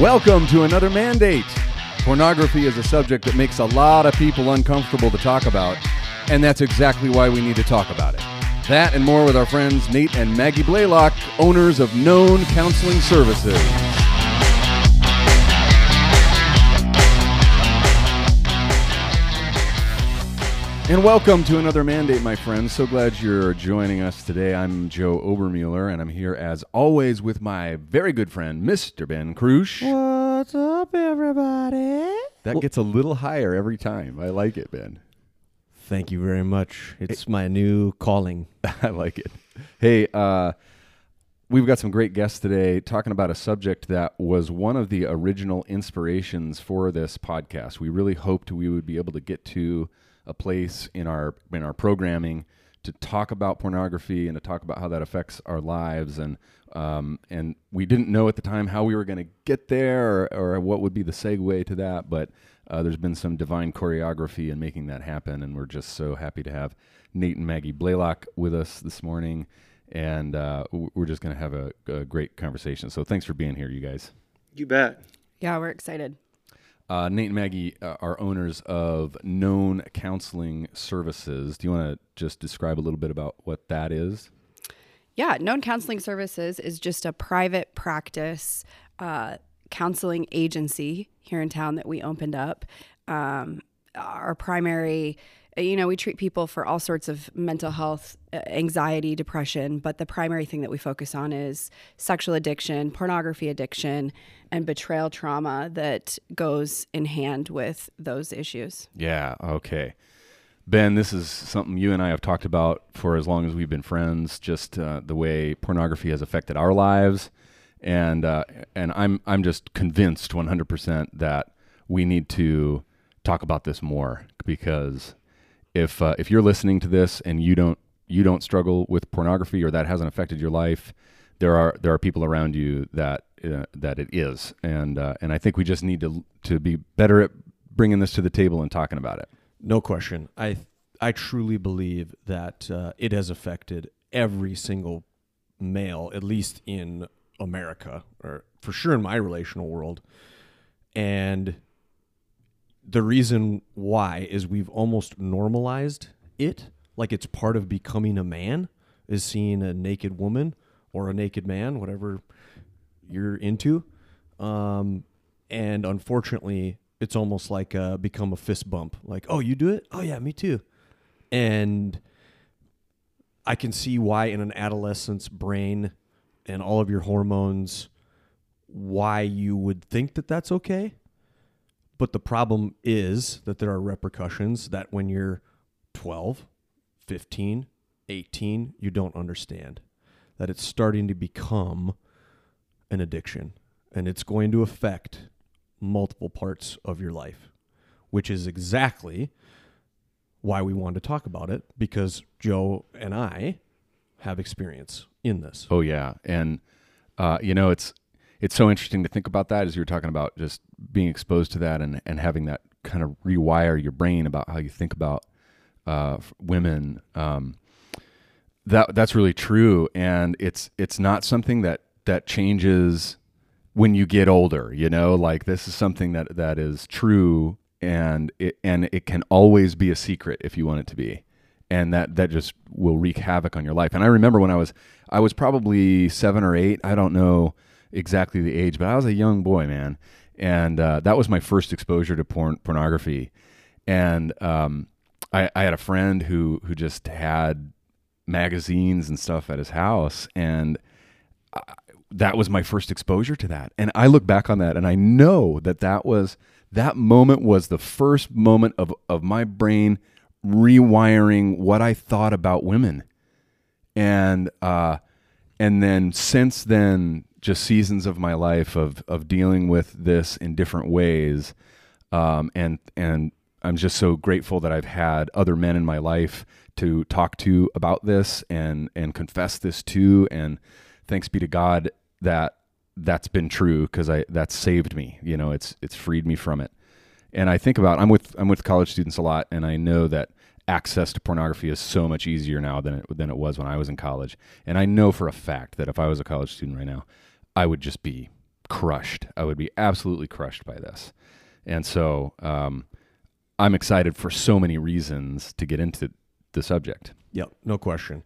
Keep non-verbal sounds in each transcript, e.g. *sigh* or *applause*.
Welcome to another mandate. Pornography is a subject that makes a lot of people uncomfortable to talk about, and that's exactly why we need to talk about it. That and more with our friends Nate and Maggie Blaylock, owners of Known Counseling Services. And welcome to another mandate, my friends. So glad you're joining us today. I'm Joe Obermueller, and I'm here as always with my very good friend, Mr. Ben Krush. What's up, everybody? That gets a little higher every time. I like it, Ben. Thank you very much. It's my new calling. *laughs* I like it. Hey, uh, we've got some great guests today talking about a subject that was one of the original inspirations for this podcast. We really hoped we would be able to get to a place in our in our programming to talk about pornography and to talk about how that affects our lives. And um, and we didn't know at the time how we were going to get there or, or what would be the segue to that but uh, there's been some divine choreography in making that happen. And we're just so happy to have Nate and Maggie Blaylock with us this morning. And uh, we're just going to have a, a great conversation. So thanks for being here you guys. You bet. Yeah, we're excited. Uh, Nate and Maggie uh, are owners of Known Counseling Services. Do you want to just describe a little bit about what that is? Yeah, Known Counseling Services is just a private practice uh, counseling agency here in town that we opened up. Um, our primary, you know, we treat people for all sorts of mental health, uh, anxiety, depression, but the primary thing that we focus on is sexual addiction, pornography addiction, and betrayal trauma that goes in hand with those issues. Yeah, okay. Ben, this is something you and I have talked about for as long as we've been friends. Just uh, the way pornography has affected our lives, and uh, and I'm I'm just convinced 100% that we need to talk about this more because if uh, if you're listening to this and you don't you don't struggle with pornography or that hasn't affected your life, there are there are people around you that uh, that it is, and uh, and I think we just need to to be better at bringing this to the table and talking about it. No question. I I truly believe that uh, it has affected every single male, at least in America, or for sure in my relational world. And the reason why is we've almost normalized it, like it's part of becoming a man, is seeing a naked woman or a naked man, whatever you're into. Um, and unfortunately, it's almost like uh, become a fist bump. Like, oh, you do it? Oh, yeah, me too. And I can see why in an adolescent's brain and all of your hormones, why you would think that that's okay. But the problem is that there are repercussions that when you're 12, 15, 18, you don't understand. That it's starting to become an addiction and it's going to affect multiple parts of your life, which is exactly why we wanted to talk about it because Joe and I have experience in this. Oh yeah, and uh, you know it's it's so interesting to think about that as you were talking about just being exposed to that and and having that kind of rewire your brain about how you think about uh, women. Um, that that's really true, and it's it's not something that that changes when you get older. You know, like this is something that that is true, and it and it can always be a secret if you want it to be and that that just will wreak havoc on your life. And I remember when I was I was probably seven or eight. I don't know exactly the age, but I was a young boy, man, and uh, that was my first exposure to porn pornography. And um, I, I had a friend who who just had magazines and stuff at his house, and I, that was my first exposure to that. And I look back on that, and I know that that was that moment was the first moment of of my brain rewiring what I thought about women. And uh and then since then just seasons of my life of of dealing with this in different ways. Um and and I'm just so grateful that I've had other men in my life to talk to about this and and confess this to and thanks be to God that that's been true because I that's saved me you know it's it's freed me from it. And I think about I'm with I'm with college students a lot, and I know that access to pornography is so much easier now than it than it was when I was in college. And I know for a fact that if I was a college student right now, I would just be crushed. I would be absolutely crushed by this. And so um, I'm excited for so many reasons to get into the subject. Yep, no question.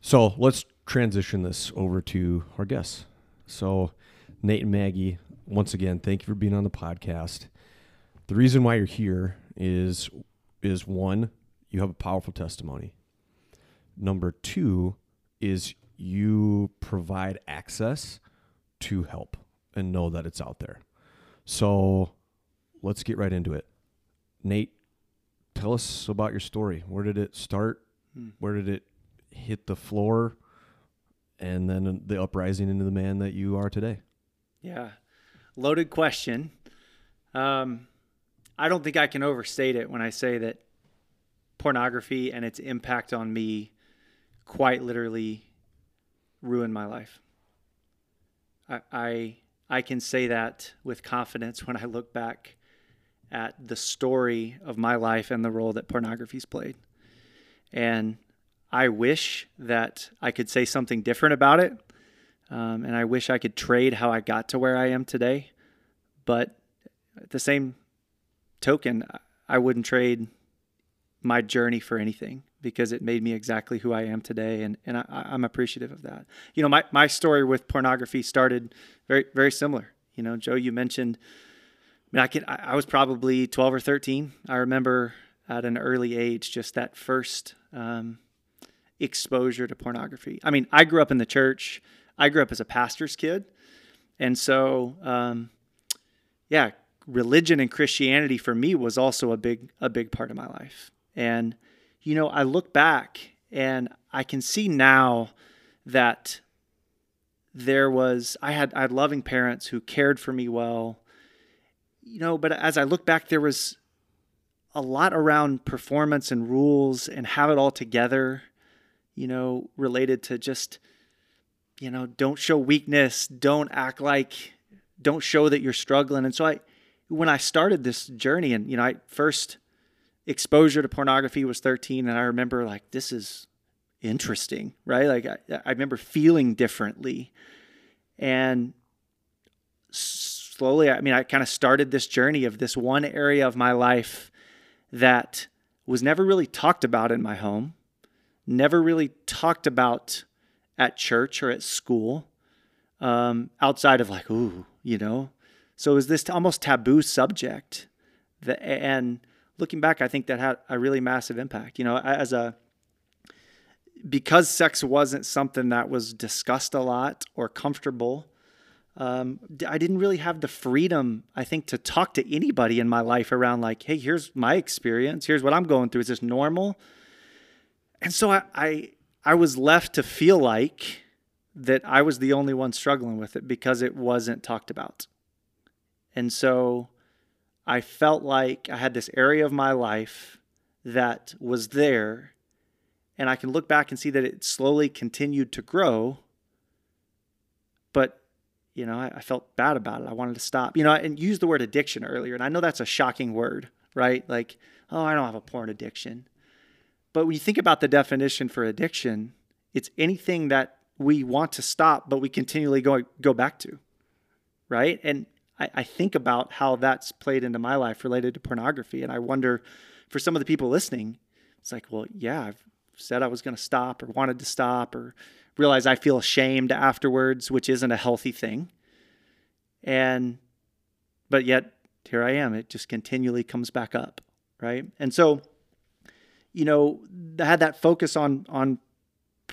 So let's transition this over to our guests. So, Nate and Maggie, once again, thank you for being on the podcast. The reason why you're here is is one, you have a powerful testimony. Number two is you provide access to help and know that it's out there. So let's get right into it. Nate, tell us about your story. Where did it start? Where did it hit the floor? And then the uprising into the man that you are today. Yeah. Loaded question. Um, I don't think I can overstate it when I say that pornography and its impact on me quite literally ruined my life. I, I can say that with confidence when I look back at the story of my life and the role that pornography's played. And I wish that I could say something different about it. Um, and I wish I could trade how I got to where I am today. But at the same token, I wouldn't trade my journey for anything because it made me exactly who I am today. And, and I, I'm appreciative of that. You know, my, my story with pornography started very, very similar. You know, Joe, you mentioned, I mean, I can, I, I was probably 12 or 13. I remember at an early age, just that first um, exposure to pornography. I mean, I grew up in the church. I grew up as a pastor's kid. And so, um, yeah, religion and Christianity for me was also a big, a big part of my life. And, you know, I look back and I can see now that there was, I had, I had loving parents who cared for me well, you know, but as I look back, there was a lot around performance and rules and have it all together, you know, related to just, you know, don't show weakness, don't act like, don't show that you're struggling. And so I, when I started this journey and, you know, I first exposure to pornography was 13 and I remember like, this is interesting, right? Like I, I remember feeling differently and slowly, I mean, I kind of started this journey of this one area of my life that was never really talked about in my home, never really talked about at church or at school, um, outside of like, ooh, you know. So it was this almost taboo subject, that, and looking back, I think that had a really massive impact. You know, as a because sex wasn't something that was discussed a lot or comfortable. Um, I didn't really have the freedom, I think, to talk to anybody in my life around like, hey, here's my experience. Here's what I'm going through. Is this normal? And so I, I, I was left to feel like that I was the only one struggling with it because it wasn't talked about. And so I felt like I had this area of my life that was there. And I can look back and see that it slowly continued to grow. But, you know, I, I felt bad about it. I wanted to stop. You know, and use the word addiction earlier. And I know that's a shocking word, right? Like, oh, I don't have a porn addiction. But when you think about the definition for addiction, it's anything that we want to stop, but we continually go go back to, right? And I, I think about how that's played into my life related to pornography, and I wonder, for some of the people listening, it's like, well, yeah, I've said I was going to stop or wanted to stop or realize I feel ashamed afterwards, which isn't a healthy thing, and but yet here I am. It just continually comes back up, right? And so you know, I had that focus on on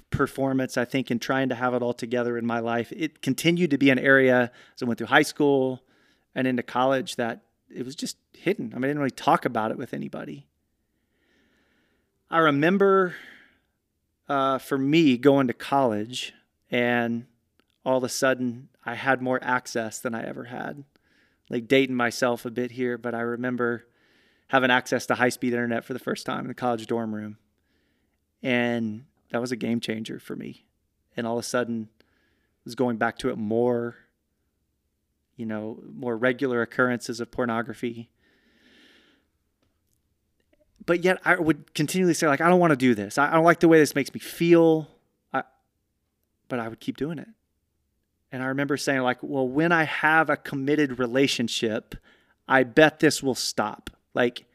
performance, I think, and trying to have it all together in my life. It continued to be an area as I went through high school and into college that it was just hidden. I mean, I didn't really talk about it with anybody. I remember uh, for me going to college and all of a sudden I had more access than I ever had. Like dating myself a bit here, but I remember having access to high speed internet for the first time in the college dorm room. And that was a game changer for me. And all of a sudden, I was going back to it more, you know, more regular occurrences of pornography. But yet, I would continually say, like, I don't want to do this. I don't like the way this makes me feel. I, but I would keep doing it. And I remember saying, like, well, when I have a committed relationship, I bet this will stop. Like,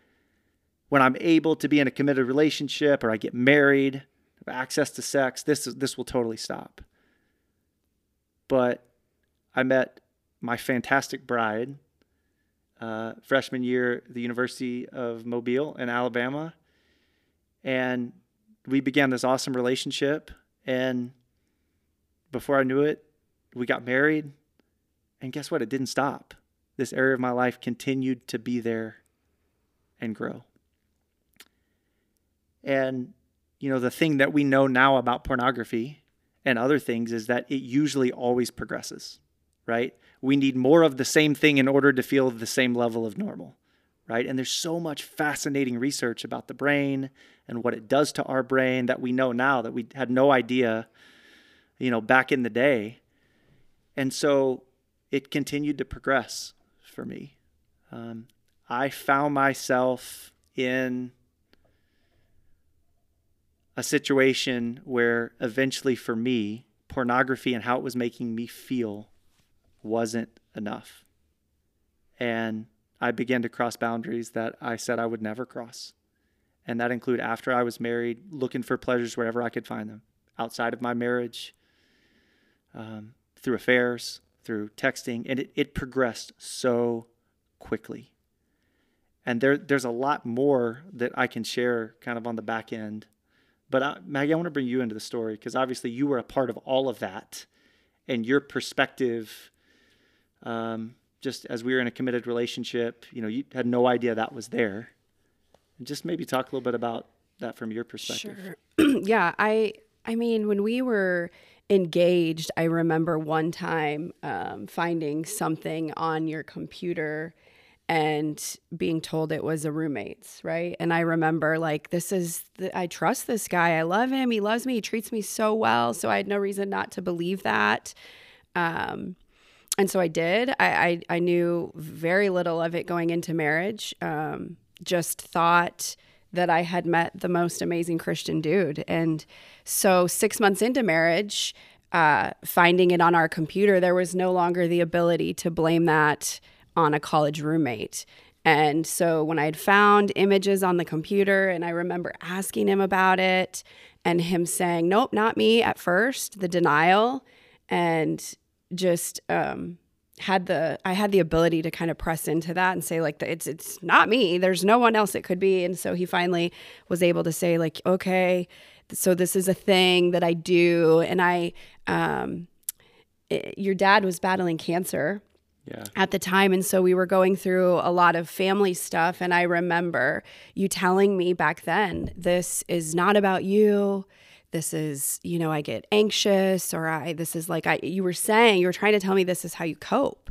when I'm able to be in a committed relationship or I get married, access to sex, this this will totally stop. But I met my fantastic bride uh, freshman year the University of Mobile in Alabama, and we began this awesome relationship. And before I knew it, we got married. And guess what? It didn't stop. This area of my life continued to be there and grow. And, you know, the thing that we know now about pornography and other things is that it usually always progresses, right? We need more of the same thing in order to feel the same level of normal, right? And there's so much fascinating research about the brain and what it does to our brain that we know now that we had no idea, you know, back in the day. And so it continued to progress for me. Um, I found myself in a situation where eventually for me, pornography and how it was making me feel wasn't enough. And I began to cross boundaries that I said I would never cross. And that include after I was married, looking for pleasures wherever I could find them, outside of my marriage, um, through affairs, through texting, and it, it progressed so quickly. And there, there's a lot more that I can share kind of on the back end but uh, Maggie, I want to bring you into the story because obviously you were a part of all of that, and your perspective, um, just as we were in a committed relationship, you know, you had no idea that was there. And just maybe talk a little bit about that from your perspective. Sure. *clears throat* yeah, I I mean, when we were engaged, I remember one time um, finding something on your computer and being told it was a roommate's, right? And I remember like this is the, I trust this guy. I love him. He loves me. He treats me so well. So I had no reason not to believe that. Um, and so I did. I, I, I knew very little of it going into marriage. Um, just thought that I had met the most amazing Christian dude. And so six months into marriage, uh, finding it on our computer, there was no longer the ability to blame that on a college roommate. And so when I had found images on the computer and I remember asking him about it and him saying, nope, not me at first, the denial, and just um, had the I had the ability to kind of press into that and say like it's it's not me. There's no one else it could be. And so he finally was able to say like, okay, so this is a thing that I do, and I, um, it, your dad was battling cancer yeah. at the time. And so we were going through a lot of family stuff. And I remember you telling me back then, this is not about you. This is, you know, I get anxious or I, this is like, I, you were saying, you were trying to tell me this is how you cope.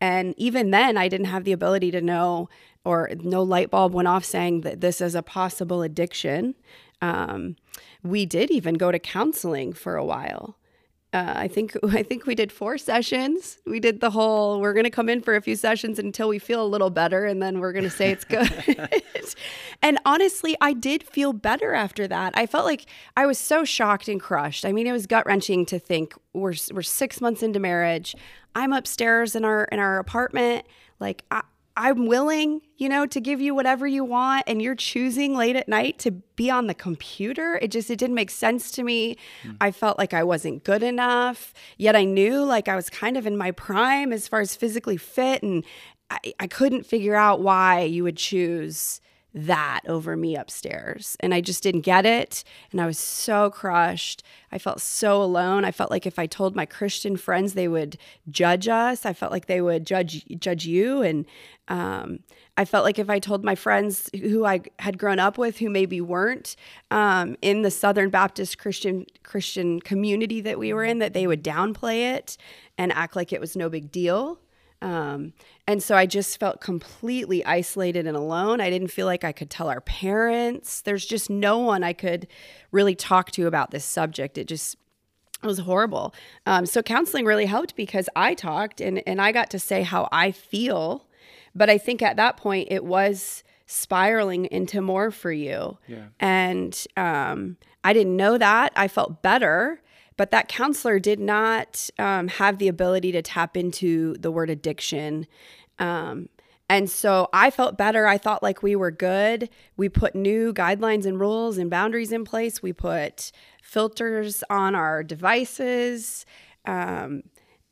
And even then, I didn't have the ability to know, or no light bulb went off saying that this is a possible addiction. Um, we did even go to counseling for a while uh, I think *laughs* I think we did four sessions. We did the whole. We're going to come in for a few sessions until we feel a little better, and then we're going to say it's *laughs* good. *laughs* and honestly, I did feel better after that. I felt like I was so shocked and crushed. I mean, it was gut wrenching to think we're we're six months into marriage. I'm upstairs in our in our apartment. Like I, I'm willing, you know, to give you whatever you want and you're choosing late at night to be on the computer. It just it didn't make sense to me. Mm. I felt like I wasn't good enough. Yet I knew like I was kind of in my prime as far as physically fit and I, I couldn't figure out why you would choose that over me upstairs. And I just didn't get it. And I was so crushed. I felt so alone. I felt like if I told my Christian friends, they would judge us. I felt like they would judge judge you. And um, I felt like if I told my friends who I had grown up with, who maybe weren't um, in the Southern Baptist Christian Christian community that we were in, that they would downplay it and act like it was no big deal. Um, and so I just felt completely isolated and alone. I didn't feel like I could tell our parents. There's just no one I could really talk to about this subject. It just it was horrible. Um, so counseling really helped because I talked and and I got to say how I feel. But I think at that point it was spiraling into more for you. Yeah. And um, I didn't know that. I felt better but that counselor did not um, have the ability to tap into the word addiction. Um, and so I felt better. I thought like we were good. We put new guidelines and rules and boundaries in place. We put filters on our devices. Um,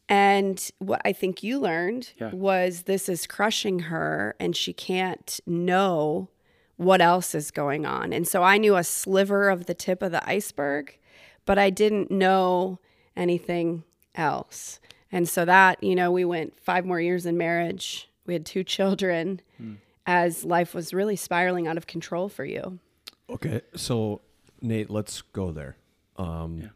and what I think you learned Yeah. was this is crushing her and she can't know what else is going on. And so I knew a sliver of the tip of the iceberg, but I didn't know anything else. And so that, you know, we went five more years in marriage. We had two children as life was really spiraling out of control for you. Okay, so Nate, let's go there. Um, Yeah.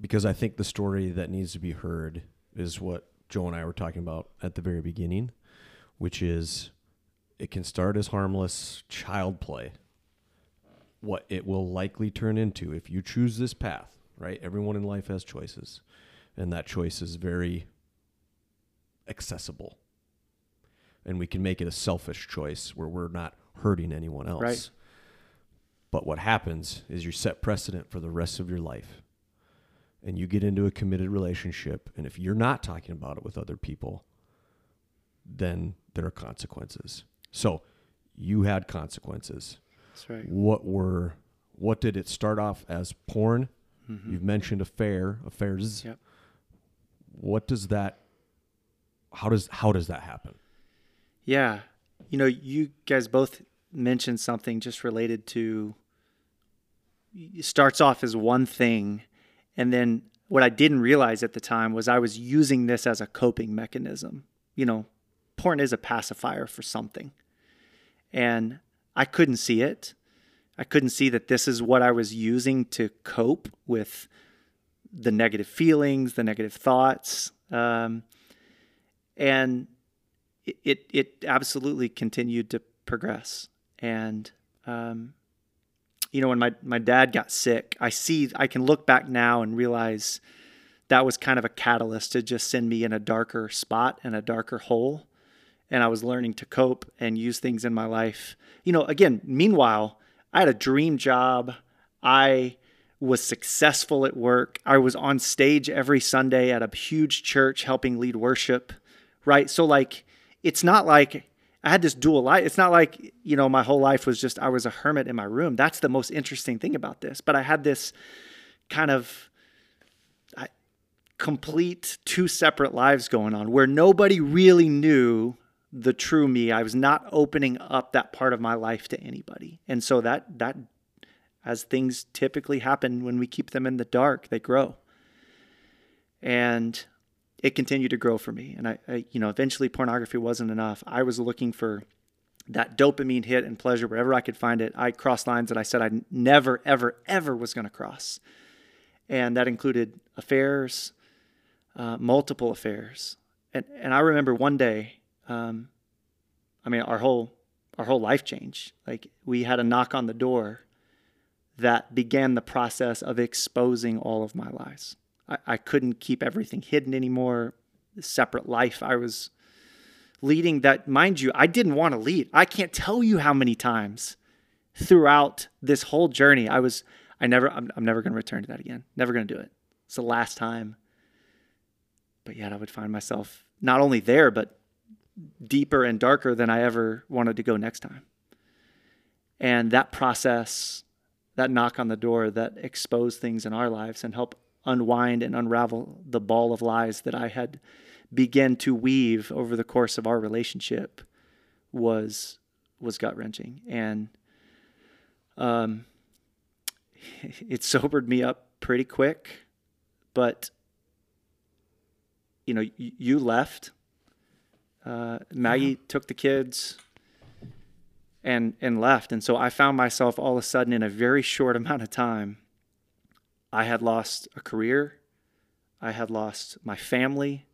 Because I think the story that needs to be heard is what Joe and I were talking about at the very beginning, which is it can start as harmless child play. What it will likely turn into if you choose this path, right? Everyone in life has choices, and that choice is very accessible. And we can make it a selfish choice where we're not hurting anyone else. Right. But what happens is you set precedent for the rest of your life. And you get into a committed relationship. And if you're not talking about it with other people, then there are consequences. So you had consequences. That's right. What were, what did it start off as porn? Mm-hmm. You've mentioned affair, affairs. Yep. What does that, how does, how does that happen? Yeah. You know, you guys both mentioned something just related to it starts off as one thing and then what I didn't realize at the time was I was using this as a coping mechanism. You know, porn is a pacifier for something. And I couldn't see it. I couldn't see that this is what I was using to cope with the negative feelings, the negative thoughts. Um, and it, it absolutely continued to progress. And um, you know, when my my dad got sick, I see I can look back now and realize that was kind of a catalyst to just send me in a darker spot and a darker hole. And I was learning to cope and use things in my life. You know, again, meanwhile, I had a dream job. I was successful at work. I was on stage every Sunday at a huge church helping lead worship, right? So, like, it's not like I had this dual life. It's not like, you know, my whole life was just I was a hermit in my room. That's the most interesting thing about this. But I had this kind of complete two separate lives going on where nobody really knew the true me. I was not opening up that part of my life to anybody. And so that that as things typically happen when we keep them in the dark, they grow. And it continued to grow for me. And I, I, you know, eventually pornography wasn't enough. I was looking for that dopamine hit and pleasure wherever I could find it. I crossed lines that I said I never, ever, ever was going to cross. And that included affairs, uh, multiple affairs. And, and I remember one day, um, I mean, our whole, our whole life changed. Like we had a knock on the door that began the process of exposing all of my lies. I, I couldn't keep everything hidden anymore. The separate life I was leading that, mind you, I didn't want to lead. I can't tell you how many times throughout this whole journey I was, I never, I'm, I'm never going to return to that again. Never going to do it. It's the last time. But yet I would find myself not only there, but deeper and darker than I ever wanted to go next time. And that process, that knock on the door that exposed things in our lives and help unwind and unravel the ball of lies that I had began to weave over the course of our relationship was was gut wrenching and um *laughs* it sobered me up pretty quick but you know you left uh, Maggie took the kids and and left and so I found myself all of a sudden in a very short *laughs* amount of time I had lost a career. I had lost my family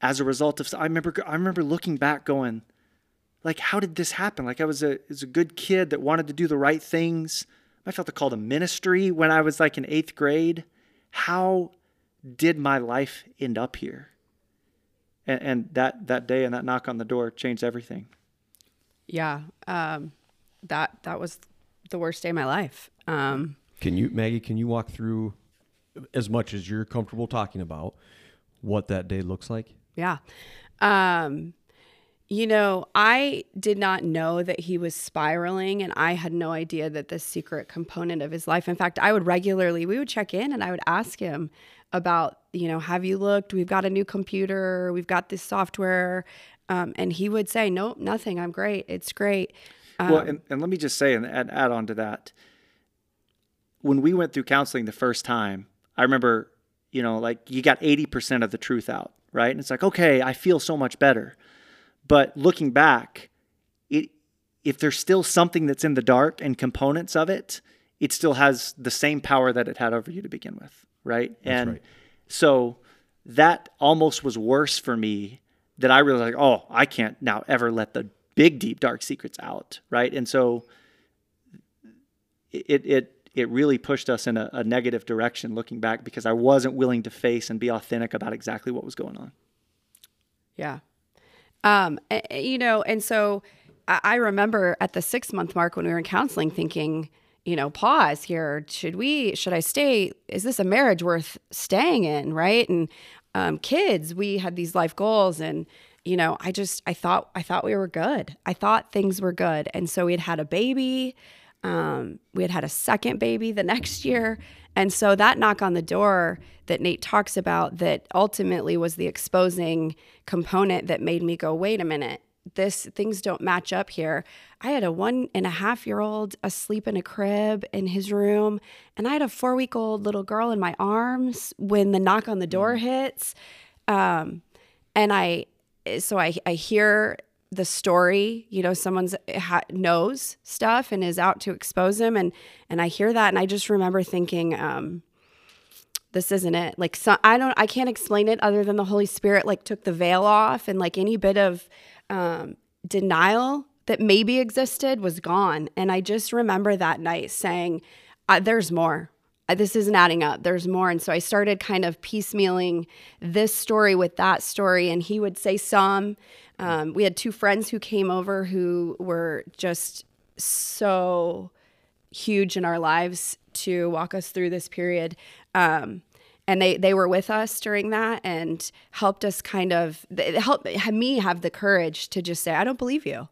as a result of I remember I remember looking back going like how did this happen? Like I was a was a good kid that wanted to do the right things. I felt a call to ministry when I was like in 8th grade. How did my life end up here? And, and that that day and that knock on the door changed everything. Yeah. Um, that that was the worst day of my life. Um, Can you, Maggie, can you walk through as much as you're comfortable talking about what that day looks like? Yeah. Um, you know, I did not know that he was spiraling, and I had no idea that this secret component of his life. In fact, I would regularly, we would check in and I would ask him about, you know, have you looked? We've got a new computer, we've got this software. Um, and he would say, nope, nothing. I'm great. It's great. Um, well, and, and let me just say and add, add on to that. When we went through counseling the first time, I remember, you know, like you got 80% of the truth out, right? And it's like, okay, I feel so much better. But looking back, it if there's still something that's in the dark and components of it, it still has the same power that it had over you to begin with, right? That's and right. so that almost was worse for me that I realized like, oh, I can't now ever let the big deep dark secrets out, right? And so it it it really pushed us in a, a negative direction looking back because I wasn't willing to face and be authentic about exactly what was going on. Yeah. Um, you know, and so I, I remember at the six month mark when we were in counseling thinking, you know, pause here. Should we, should I stay? Is this a marriage worth staying in? Right. And um, kids, we had these life goals and, you know, I just, I thought, I thought we were good. I thought things were good. And so we had had a baby. Um, we had had a second baby the next year. And so that knock on the door that Nate talks about that ultimately was the exposing component that made me go, wait a minute, this things don't match up here. I had a one and a half year old asleep in a crib in his room, and I had a four week old little girl in my arms when the knock on the door hits. Um, and I, so I, I hear the story you know someone's ha- knows stuff and is out to expose him and and i hear that and i just remember thinking um this isn't it like so i don't i can't explain it other than the holy spirit like took the veil off and like any bit of um denial that maybe existed was gone and i just remember that night saying uh, there's more Uh, this isn't adding up. There's more. And so I started kind of piecemealing this story with that story. And he would say some. Um, we had two friends who came over who were just so huge in our lives to walk us through this period. Um, and they, they were with us during that and helped us kind of it helped me have the courage to just say, I don't believe you.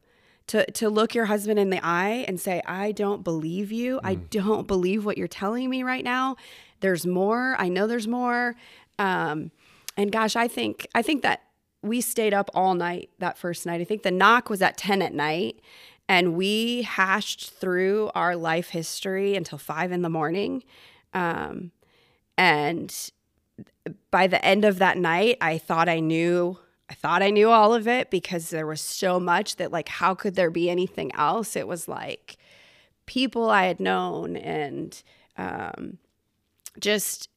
To to look your husband in the eye and say i don't believe you. I don't believe what you're telling me right now. There's more. I know there's more. Um, and gosh i think i think that we stayed up all night that first night i think the knock was at 10 at night and we hashed through our life history until 5 in the morning um, and by the end of that night i thought i knew I thought I knew all of it because there was so much that, like, how could there be anything else? It was like people I had known and um, just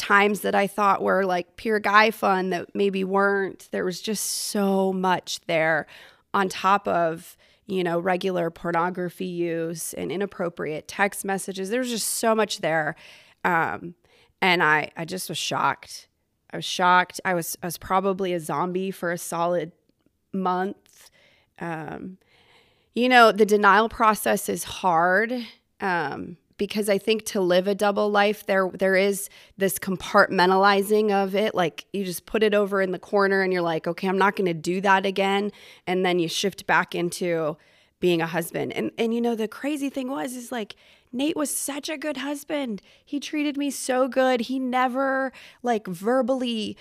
times that I thought were like pure guy fun that maybe weren't. There was just so much there on top of, you know, regular pornography use and inappropriate text messages. There was just so much there. Um, and I, I just was shocked. I was shocked. I was I was probably a zombie for a solid month. Um, you know, the denial process is hard um, because I think to live a double life, there there is this compartmentalizing of it. Like you just put it over in the corner, and you're like, okay, I'm not going to do that again, and then you shift back into being a husband. And and you know, the crazy thing was is like Nate was such a good husband. He treated me so good. He never like verbally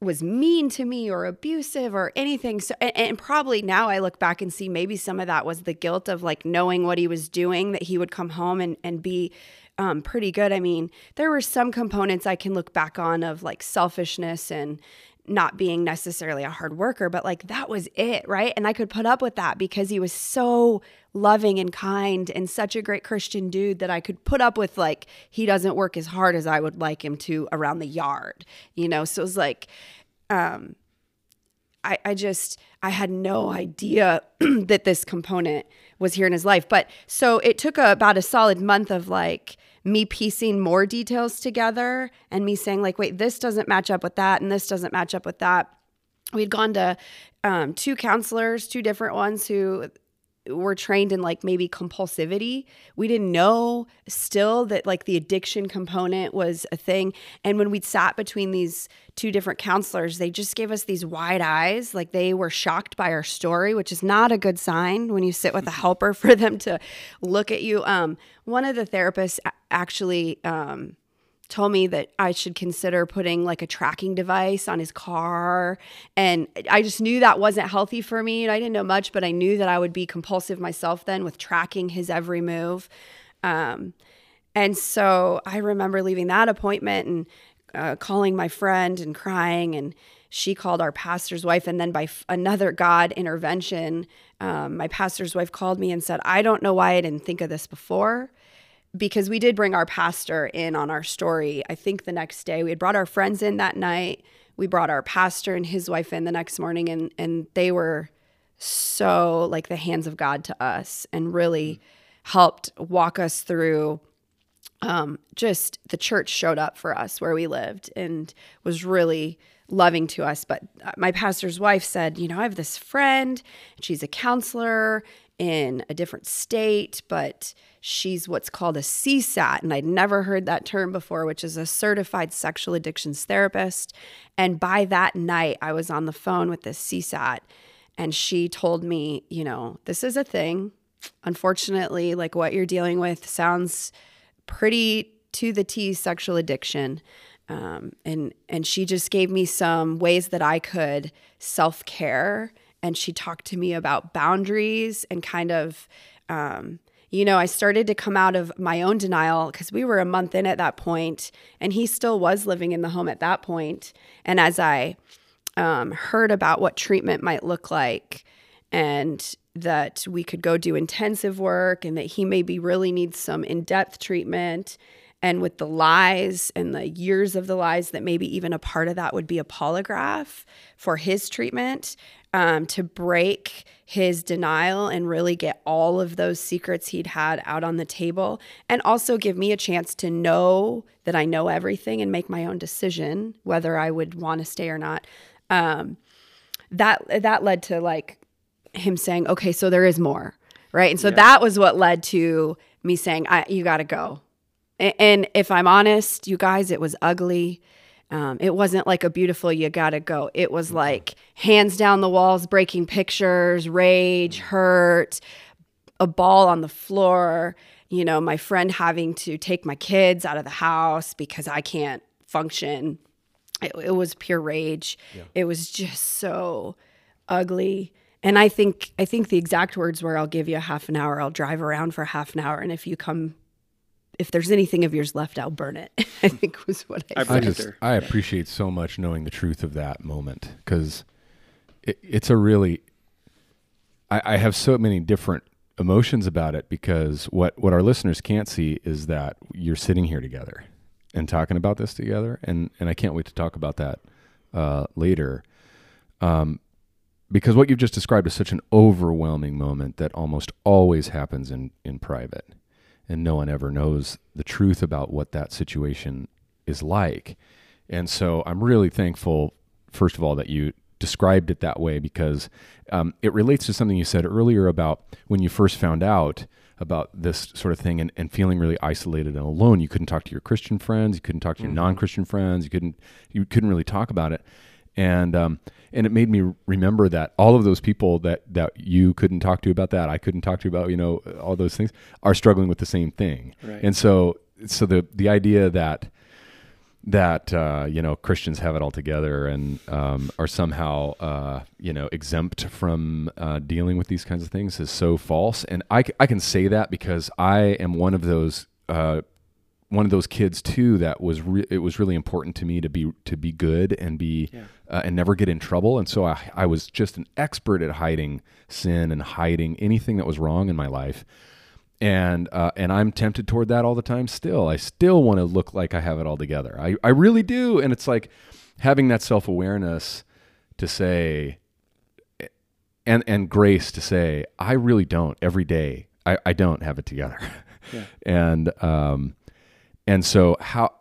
was mean to me or abusive or anything. So and, and, probably now I look back and see maybe some of that was the guilt of like knowing what he was doing that he would come home and and be um, pretty good. I mean, there were some components I can look back on of like selfishness and not being necessarily a hard worker, but like that was it, right? And I could put up with that because he was so loving and kind and such a great Christian dude that I could put up with like he doesn't work as hard as I would like him to around the yard, you know? So it was like, um, I, I just I had no idea *clears throat* that this component was here in his life. But so it took a, about a solid month of like me piecing more details together and me saying like, wait, this doesn't match up with that, and this doesn't match up with that. We'd gone to um, two counselors, two different ones who were trained in like maybe compulsivity. We didn't know still that like the addiction component was a thing. And when we sat between these two different counselors, they just gave us these wide eyes. Like they were shocked by our story, which is not a good sign when you sit with a helper *laughs* for them to look at you. Um, one of the therapists actually, um, told me that I should consider putting like a tracking device on his car. And I just knew that wasn't healthy for me. And I didn't know much, but I knew that I would be compulsive myself then with tracking his every move. Um, and so I remember leaving that appointment and uh, calling my friend and crying. And she called our pastor's wife. And then by f- another God intervention, um, my pastor's wife called me and said, I don't know why I didn't think of this before because we did bring our pastor in on our story. I think the next day we had brought our friends in that night. We brought our pastor and his wife in the next morning, and and they were so like the hands of God to us, and really helped walk us through. Um, just the church showed up for us where we lived and was really loving to us. But uh, my pastor's wife said, you know, I have this friend, she's a counselor in a different state, but she's what's called a CSAT. And I'd never heard that term before, which is a certified sexual addictions therapist. And by that night, I was on the phone with this CSAT, and she told me, you know, this is a thing. Unfortunately, like what you're dealing with sounds pretty to the T sexual addiction. Um, and and she just gave me some ways that I could self care and she talked to me about boundaries and kind of um, you know, I started to come out of my own denial because we were a month in at that point, and he still was living in the home at that point. And as I um, heard about what treatment might look like, and that we could go do intensive work, and that he maybe really needs some in depth treatment, and with the lies and the years of the lies, that maybe even a part of that would be a polygraph for his treatment um, to break his denial and really get all of those secrets he'd had out on the table and also give me a chance to know that I know everything and make my own decision whether I would want to stay or not. Um, that that led to like him saying, "Okay, so there is more." Right? And so yeah. that was what led to me saying, I, "You got to go." And, if I'm honest, you guys, it was ugly. Um, it wasn't like a beautiful you gotta go. It was mm-hmm. like hands down the walls, breaking pictures, rage, hurt, a ball on the floor. You know, my friend having to take my kids out of the house because I can't function. It, it was pure rage. Yeah. It was just so ugly. And I think I think the exact words were, "I'll give you a half an hour. I'll drive around for half an hour, and if you come if there's anything of yours left, I'll burn it. *laughs* I think was what I, I said. just I appreciate so much knowing the truth of that moment because it, it's a really I, I have so many different emotions about it because what what our listeners can't see is that you're sitting here together and talking about this together, and and I can't wait to talk about that uh, later. Um, because what you've just described is such an overwhelming moment that almost always happens in in private and no one ever knows the truth about what that situation is like. And so I'm really thankful, first of all, that you described it that way because um, it relates to something you said earlier about when you first found out about this sort of thing and, and feeling really isolated and alone. You couldn't talk to your Christian friends, you couldn't talk to your mm-hmm. non-Christian friends, you couldn't you couldn't really talk about it and um, and it made me remember that all of those people that that you couldn't talk to about that, I couldn't talk to about, you know, all those things, are struggling with the same thing. Right. And so so the the idea that that uh, you know Christians have it all together and um, are somehow uh, you know exempt from uh, dealing with these kinds of things is so false. And I, I can say that because I am one of those uh, one of those kids too that was re- it was really important to me to be to be good and be yeah. Uh, and never get in trouble. And so I, I was just an expert at hiding sin and hiding anything that was wrong in my life. And uh, and I'm tempted toward that all the time still. I still want to look like I have it all together. I, I really do. And it's like having that self-awareness to say and and grace to say I really don't. Every day I, I don't have it together. Yeah. *laughs* and um and so how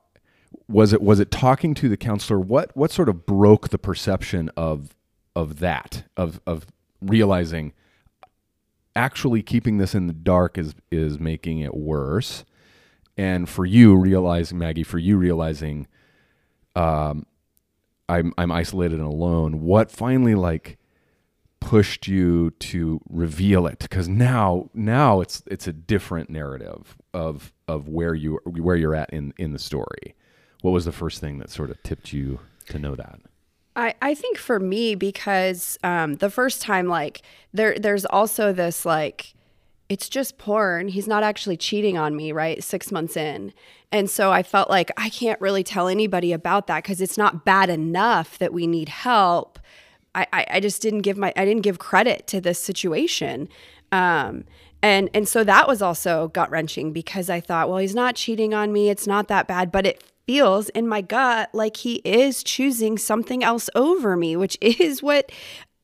was it was it talking to the counselor? What what sort of broke the perception of of that of of realizing actually keeping this in the dark is is making it worse. And for you realizing Maggie, for you realizing um I'm I'm isolated and alone, what finally like pushed you to reveal it? Because now now it's it's a different narrative of of where you where you're at in in the story what was the first thing that sort of tipped you to know that? I, I think for me because um, the first time like there there's also this like it's just porn. He's not actually cheating on me right six months in. And so i felt like i can't really tell anybody about that because it's not bad enough that we need help. I, I just didn't give my I didn't give credit to this situation. Um, and and so that was also gut wrenching because I thought, well, he's not cheating on me. It's not that bad, but it feels in my gut like he is choosing something else over me, which *laughs* is what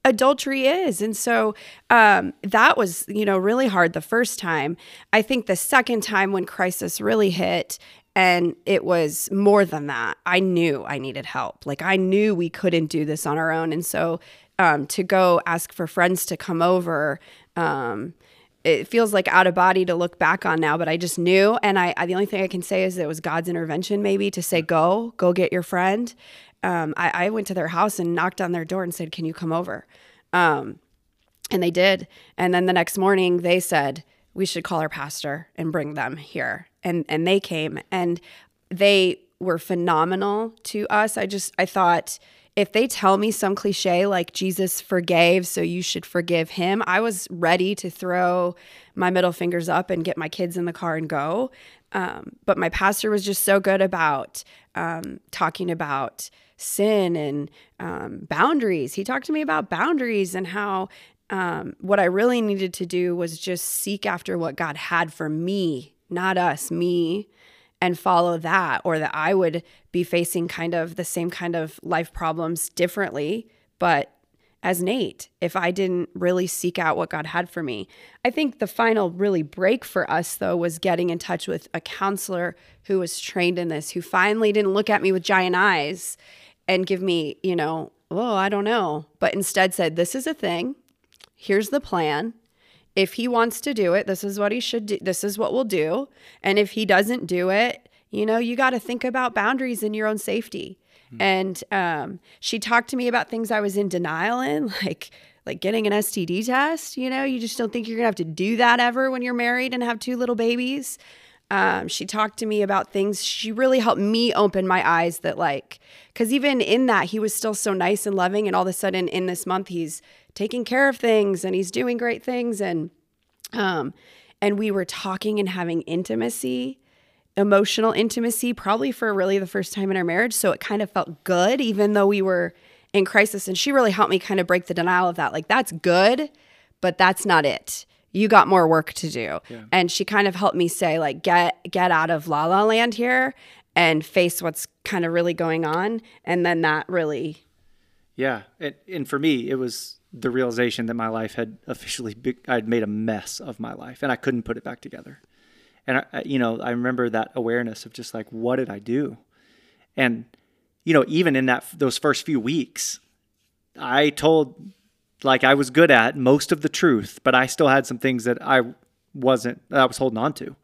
adultery is. And so um, that was, you know, really hard the first time. I think the second time when crisis really hit and it was more than that. I knew I needed help. Like I knew we couldn't do this on our own. And so um, to go ask for friends to come over, um, it feels like out of body to look back on now, but I just knew. And I, I, the only thing I can say is it was God's intervention, maybe to say, go, go get your friend. Um, I, I, went to their house and knocked on their door and said, can you come over? Um, and they did. And then the next morning they said, we should call our pastor and bring them here and and they came and they were phenomenal to us i just i thought if they tell me some cliche like jesus forgave so you should forgive him i was ready to throw my middle fingers up and get my kids in the car and go. Um, but my pastor was just so good about um, talking about sin and um, boundaries. He talked to me about boundaries and how um, what I really needed to do was just seek after what God had for me, not us, me, and follow that, or that I would be facing kind of the same kind of life problems differently, but as Nate, if I didn't really seek out what God had for me. I think the final really break for us, though, was getting in touch with a counselor who was trained in this, who finally didn't look at me with giant eyes and give me, you know, oh, I don't know, but instead said, This is a thing here's the plan. If he wants to do it, this is what he should do. This is what we'll do. And if he doesn't do it, you know, you got to think about boundaries and your own safety. Mm-hmm. And um, she talked to me about things I was in denial in, *laughs* like like getting an STD test. You know, you just don't think you're gonna have to do that ever when you're married and have two little babies. Um, she talked to me about things. She really helped me open my eyes that, like, because even in that, he was still so nice and loving. And all of a sudden, in this month, he's taking care of things and he's doing great things. And um and we were talking and having intimacy emotional intimacy probably for really the first time in our marriage. So it kind of felt good even though we were in crisis. And she really helped me kind of break the denial of that. Like that's good but that's not it. You got more work to do. Yeah. and she kind of helped me say like get get out of la la land here and face what's kind of really going on. And then that really yeah. And, and for me it was the realization that my life had officially be- I'd made a mess of my life and I couldn't put it back together. And I, you know, I remember that awareness of just like what did I do? And you know, even in that those first few weeks, I told like I was good at most of the truth, but I still had some things that I wasn't that I was holding on to.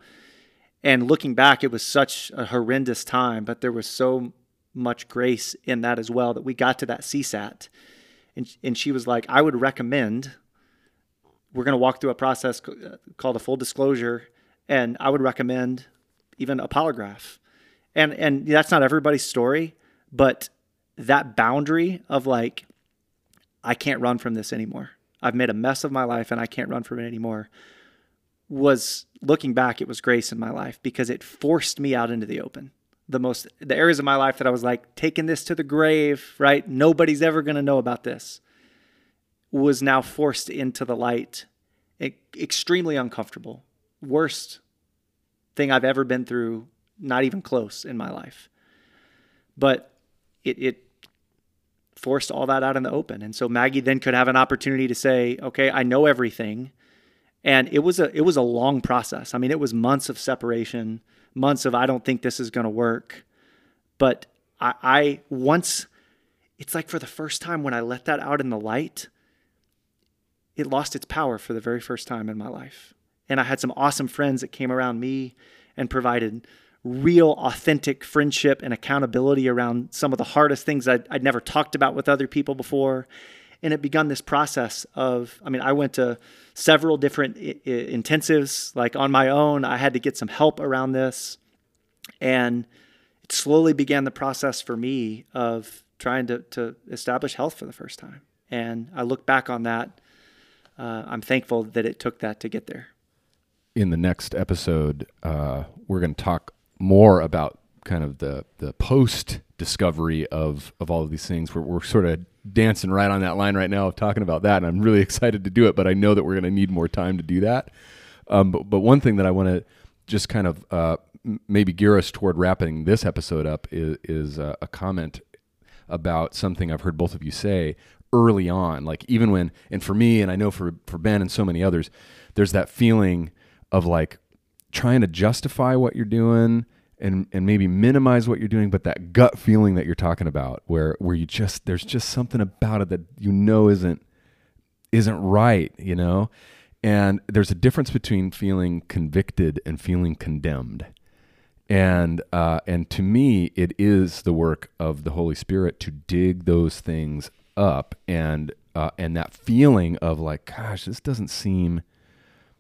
And looking back, it was such a horrendous time, but there was so much grace in that as well that we got to that CSAT and and she was like, I would recommend. We're going to walk through a process uh, called a full disclosure, and I would recommend even a polygraph. And and that's not everybody's story, but that boundary of like, I can't run from this anymore. I've made a mess of my life, and I can't run from it anymore. Was looking back, it was grace in my life because it forced me out into the open the most the areas of my life that I was like taking this to the grave, right? Nobody's ever going to know about this. Was now forced into the light. extremely uncomfortable. Worst thing I've ever been through, not even close in my life. But it, it forced all that out in the open. And so Maggie then could have an opportunity to say, okay, I know everything. And it was a it was a long process. I mean, it was months of separation months of I don't think this is going to work. But I, I once, it's like for the first time when I let that out in the light, it lost its power for the very first time in my life. And I had some awesome friends that came around me and provided real, authentic friendship and accountability around some of the hardest things I'd, I'd never talked about with other people before. And it begun this process of, I mean, I went to several different I- I- intensives, like on my own. I had to get some help around this. And it slowly began the process for me of trying to, to establish health for the first time. And I look back on that. Uh, I'm thankful that it took that to get there. in the next episode, uh, we're going to talk more about kind of the the post discovery of of all of these things. We're, we're sort of dancing right on that line right now of talking about that, and I'm really *laughs* excited to do it. But I know that we're going to need more time to do that. Um, but, but one thing that I want to just kind of uh, maybe gear us toward wrapping this episode up is, is uh, a comment about something I've heard both of you say early on. Like even when, and for me, and I know for for Ben and so many others, there's that feeling of like trying to justify what you're doing and and maybe minimize what you're doing, but that gut feeling that you're talking about, where where you just there's just something about it that you know isn't isn't right, you know. And there's a difference between feeling convicted and feeling condemned and uh, and to me it is the work of the holy spirit to dig those things up and uh, and that feeling of like gosh this doesn't seem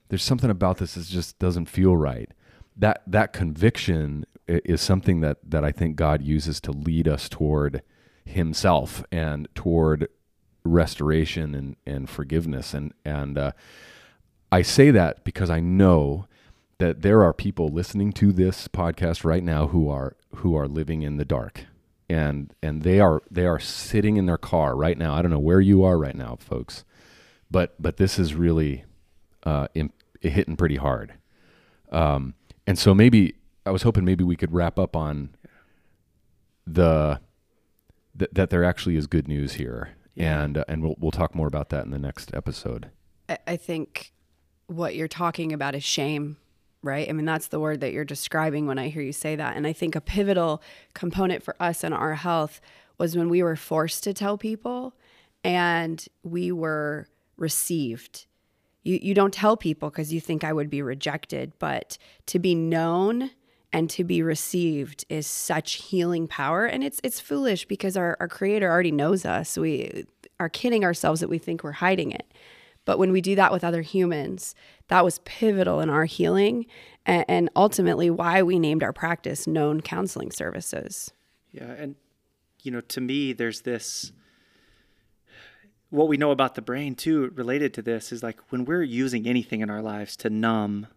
there's something about this that just doesn't feel right that that conviction is something that that i think god uses to lead us toward himself and toward restoration and and forgiveness and and uh, I say that because I know that there are people listening to this podcast right now who are who are living in the dark and and they are they are sitting in their car right now. I don't know where you are right now, folks, but but this is really uh, imp- hitting pretty hard. Um, and so maybe I was hoping maybe we could wrap up on the th- that there actually is good news here, and uh, and we'll we'll talk more about that in the next episode. I, I think what you're talking about is shame, right? I mean, that's the word that you're describing when I hear you say that. And I think a pivotal component for us in our health was when we were forced to tell people and we were received. You, you don't tell people because you think I would be rejected, but to be known and to be received is such healing power. And it's it's foolish because our, our creator already knows us. We are kidding ourselves that we think we're hiding it. But when we do that with other humans, that was pivotal in our healing and, and ultimately why we named our practice Known Counseling Services. Yeah, and you know, to me, there's this. What we know about the brain too, related to this, is like when we're using anything in our lives to numb,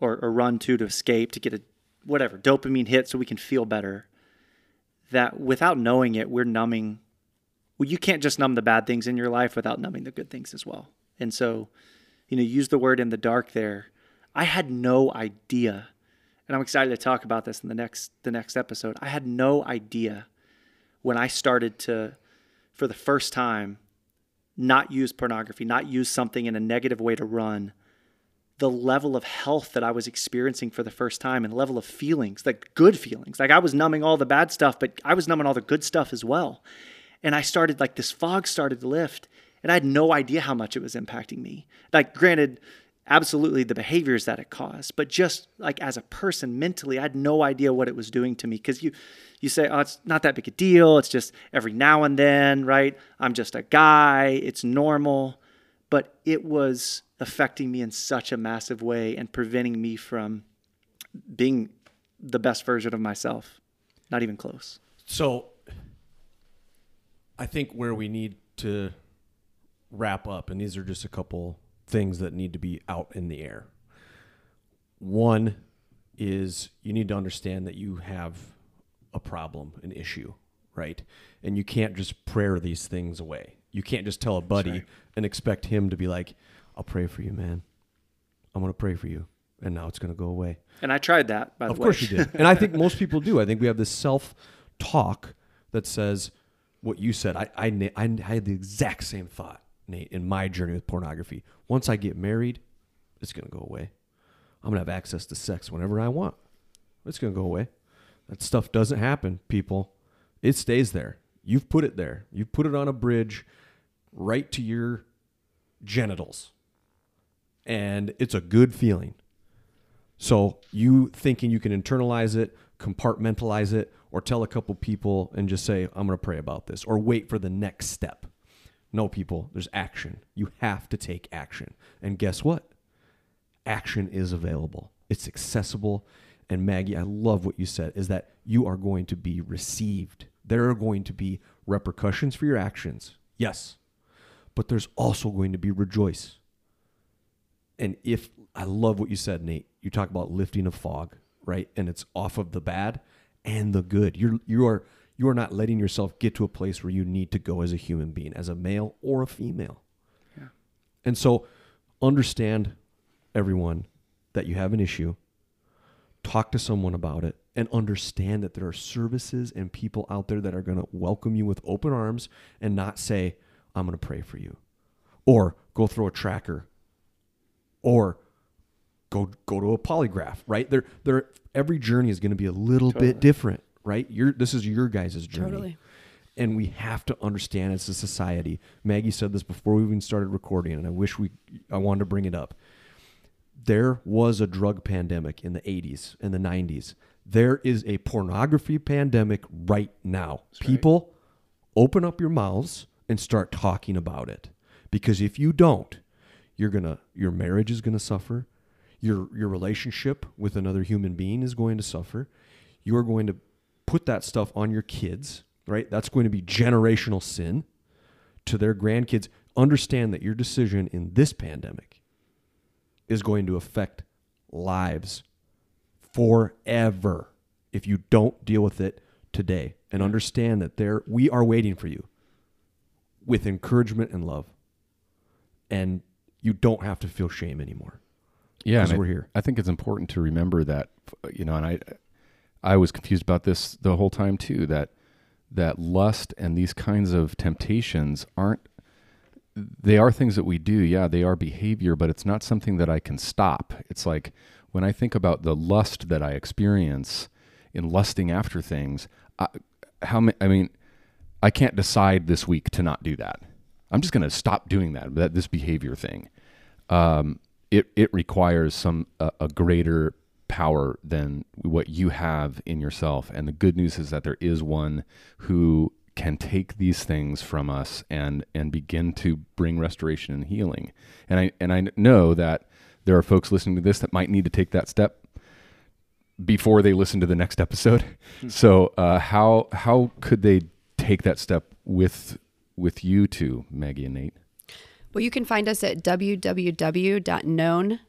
or, or run to to escape to get a whatever dopamine hit so we can feel better. That without knowing it, we're numbing. Well, you can't just numb the bad things in your life without numbing the good things as well. And so, you know, use the word in the dark there. I had no idea and I'm excited to talk about this in the next the next episode. I had no idea when I started to for the first time not use pornography, not use something in a negative way to run the level of health that I was experiencing for the first time and level of feelings, like good feelings. Like I was numbing all the bad stuff, but I was numbing all the good stuff as well. And I started like this fog started to lift and I had no idea how much it was impacting me. Like granted, absolutely the behaviors that it caused, but just like as a person mentally, I had no idea what it was doing to me because you you say, "Oh, it's not that big a deal. It's just every now and then, right? I'm just a guy. It's normal." But it was affecting me in such a massive way and preventing me from being the best version of myself. Not even close. So I think where we need to wrap up, and these are just a couple things that need to be out in the air. One is you need to understand that you have a problem, an issue, right? And you can't just prayer these things away. You can't just tell a buddy and expect him to be like, I'll pray for you, man. I'm going to pray for you. And now it's going to go away. And I tried that, by the Of way. Of course you did. And I think *laughs* most people do. I think we have this self talk that says what you said. I, I, na- I had the exact same thought, Nate, in my journey with pornography. Once I get married, it's going to go away. I'm going to have access to sex whenever I want. It's going to go away. That stuff doesn't happen, people. It stays there. You've put it there. You've put it on a bridge right to your genitals. And it's a good feeling. So you thinking you can internalize it, compartmentalize it, or tell a couple people and just say, I'm going to pray about this, or wait for the next step. No, people, there's action. You have to take action. And guess what? Action is available, it's accessible. And Maggie, I love what you said is that you are going to be received. There are going to be repercussions for your actions. Yes. But there's also going to be rejoice. And if I love what you said, Nate, you talk about lifting a fog, right? And it's off of the bad and the good. You're you are you are not letting yourself get to a place where you need to go as a human being, as a male or a female. Yeah. And so understand everyone that you have an issue talk to someone about it and understand that there are services and people out there that are going to welcome you with open arms and not say i'm going to pray for you or go throw a tracker or go go to a polygraph right there there every journey is going to be a little Totally. bit different right your this is your guys' journey Totally. and we have to understand as a society maggie said this before we even started recording and i wish we i wanted to bring it up there was a drug pandemic in the 80s and the 90s. There is a pornography pandemic right now. People, open up your mouths and start talking about it. Because if you don't, you're to your marriage is going to suffer. Your your relationship with another human being is going to suffer. You are going to put that stuff on your kids, right? That's going to be generational sin to their grandkids. Understand that your decision in this pandemic is going to affect lives forever if you don't deal with it today and understand that there we are waiting for you with encouragement and love and you don't have to feel shame anymore yeah and we're here. I think it's important to remember that, you know, and I, I was confused about this the whole time too. That that lust and these kinds of temptations aren't. They are things that we do. Yeah, they are behavior, but it's not something that I can stop. It's like when I think about the lust that I experience in lusting after things. I, how ma- I mean, I can't decide this week to not do that. I'm just going to stop doing that. That this behavior thing. Um, it it requires some a, a greater power than what you have in yourself. And the good news is that there is one who can take these things from us and and begin to bring restoration and healing. And I and I know that there are folks listening to this that might need to take that step before they listen to the next episode. So uh, how how could they take that step with with you two, Maggie and Nate? Well, you can find us at www.known.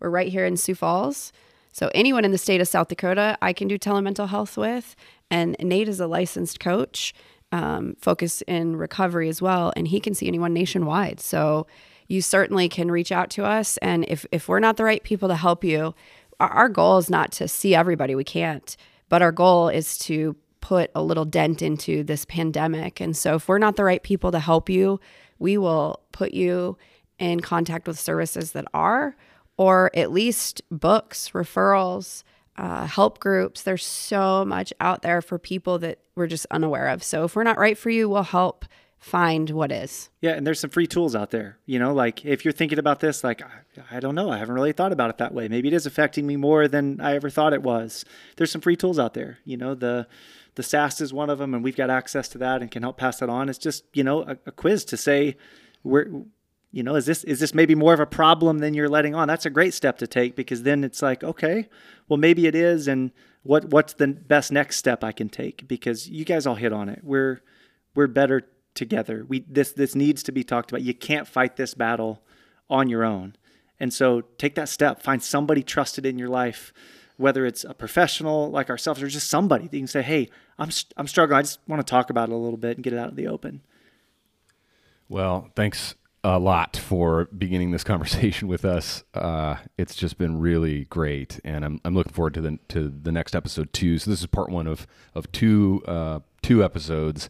We're right here in Sioux Falls. So anyone in the state of South Dakota, I can do telemental health with. And Nate is a licensed coach, um, focus in recovery as well, and he can see anyone nationwide. So you certainly can reach out to us. And if, if we're not the right people to help you, our, our goal is not to see everybody. We can't. But our goal is to put a little dent into this pandemic. And so, if we're not the right people to help you, we will put you in contact with services that are, or at least books, referrals, uh, help groups. There's so much out there for people that we're just unaware of. So, if we're not right for you, we'll help find what is. Yeah, and there's some free tools out there. You know, like if you're thinking about this, like I, I don't know, I haven't really thought about it that way. Maybe it is affecting me more than I ever thought it was. There's some free tools out there. You know, the the SAST is one of them, and we've got access to that and can help pass that on. It's just you know a, a quiz to say where you know is this is this maybe more of a problem than you're letting on. That's a great step to take because then it's like okay, well maybe it is, and what what's the best next step I can take? Because you guys all hit on it. We're we're better together. We this this needs to be talked about. You can't fight this battle on your own. And so take that step. Find somebody trusted in your life, whether it's a professional like ourselves or just somebody that you can say, "Hey, I'm I'm struggling. I just want to talk about it a little bit and get it out of the open." Well, thanks a lot for beginning this *laughs* conversation with us. Uh, it's just been really great, and I'm, I'm looking forward to the to the next episode too. So this is part one of of two uh, two episodes,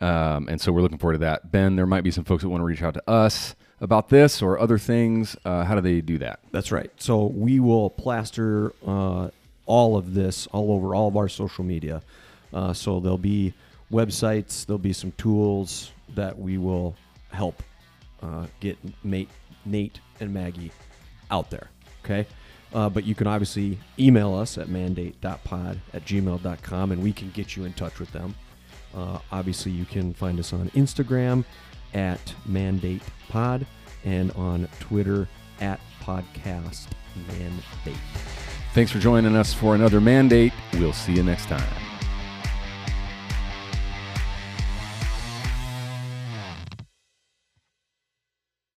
um, and so we're looking forward to that. Ben, there might be some folks that want to reach out to us about this or other things. Uh, how do they do that? That's right. So we will plaster uh, all of this all over all of our social media. Uh, so there'll be websites. There'll be some tools that we will help uh, get mate, Nate and Maggie out there. Okay. Uh, but you can obviously email us at mandate.pod at gmail.com and we can get you in touch with them. Uh, obviously, you can find us on Instagram at mandate pod and on Twitter at podcast mandate. Thanks for joining us for another mandate. We'll see you next time.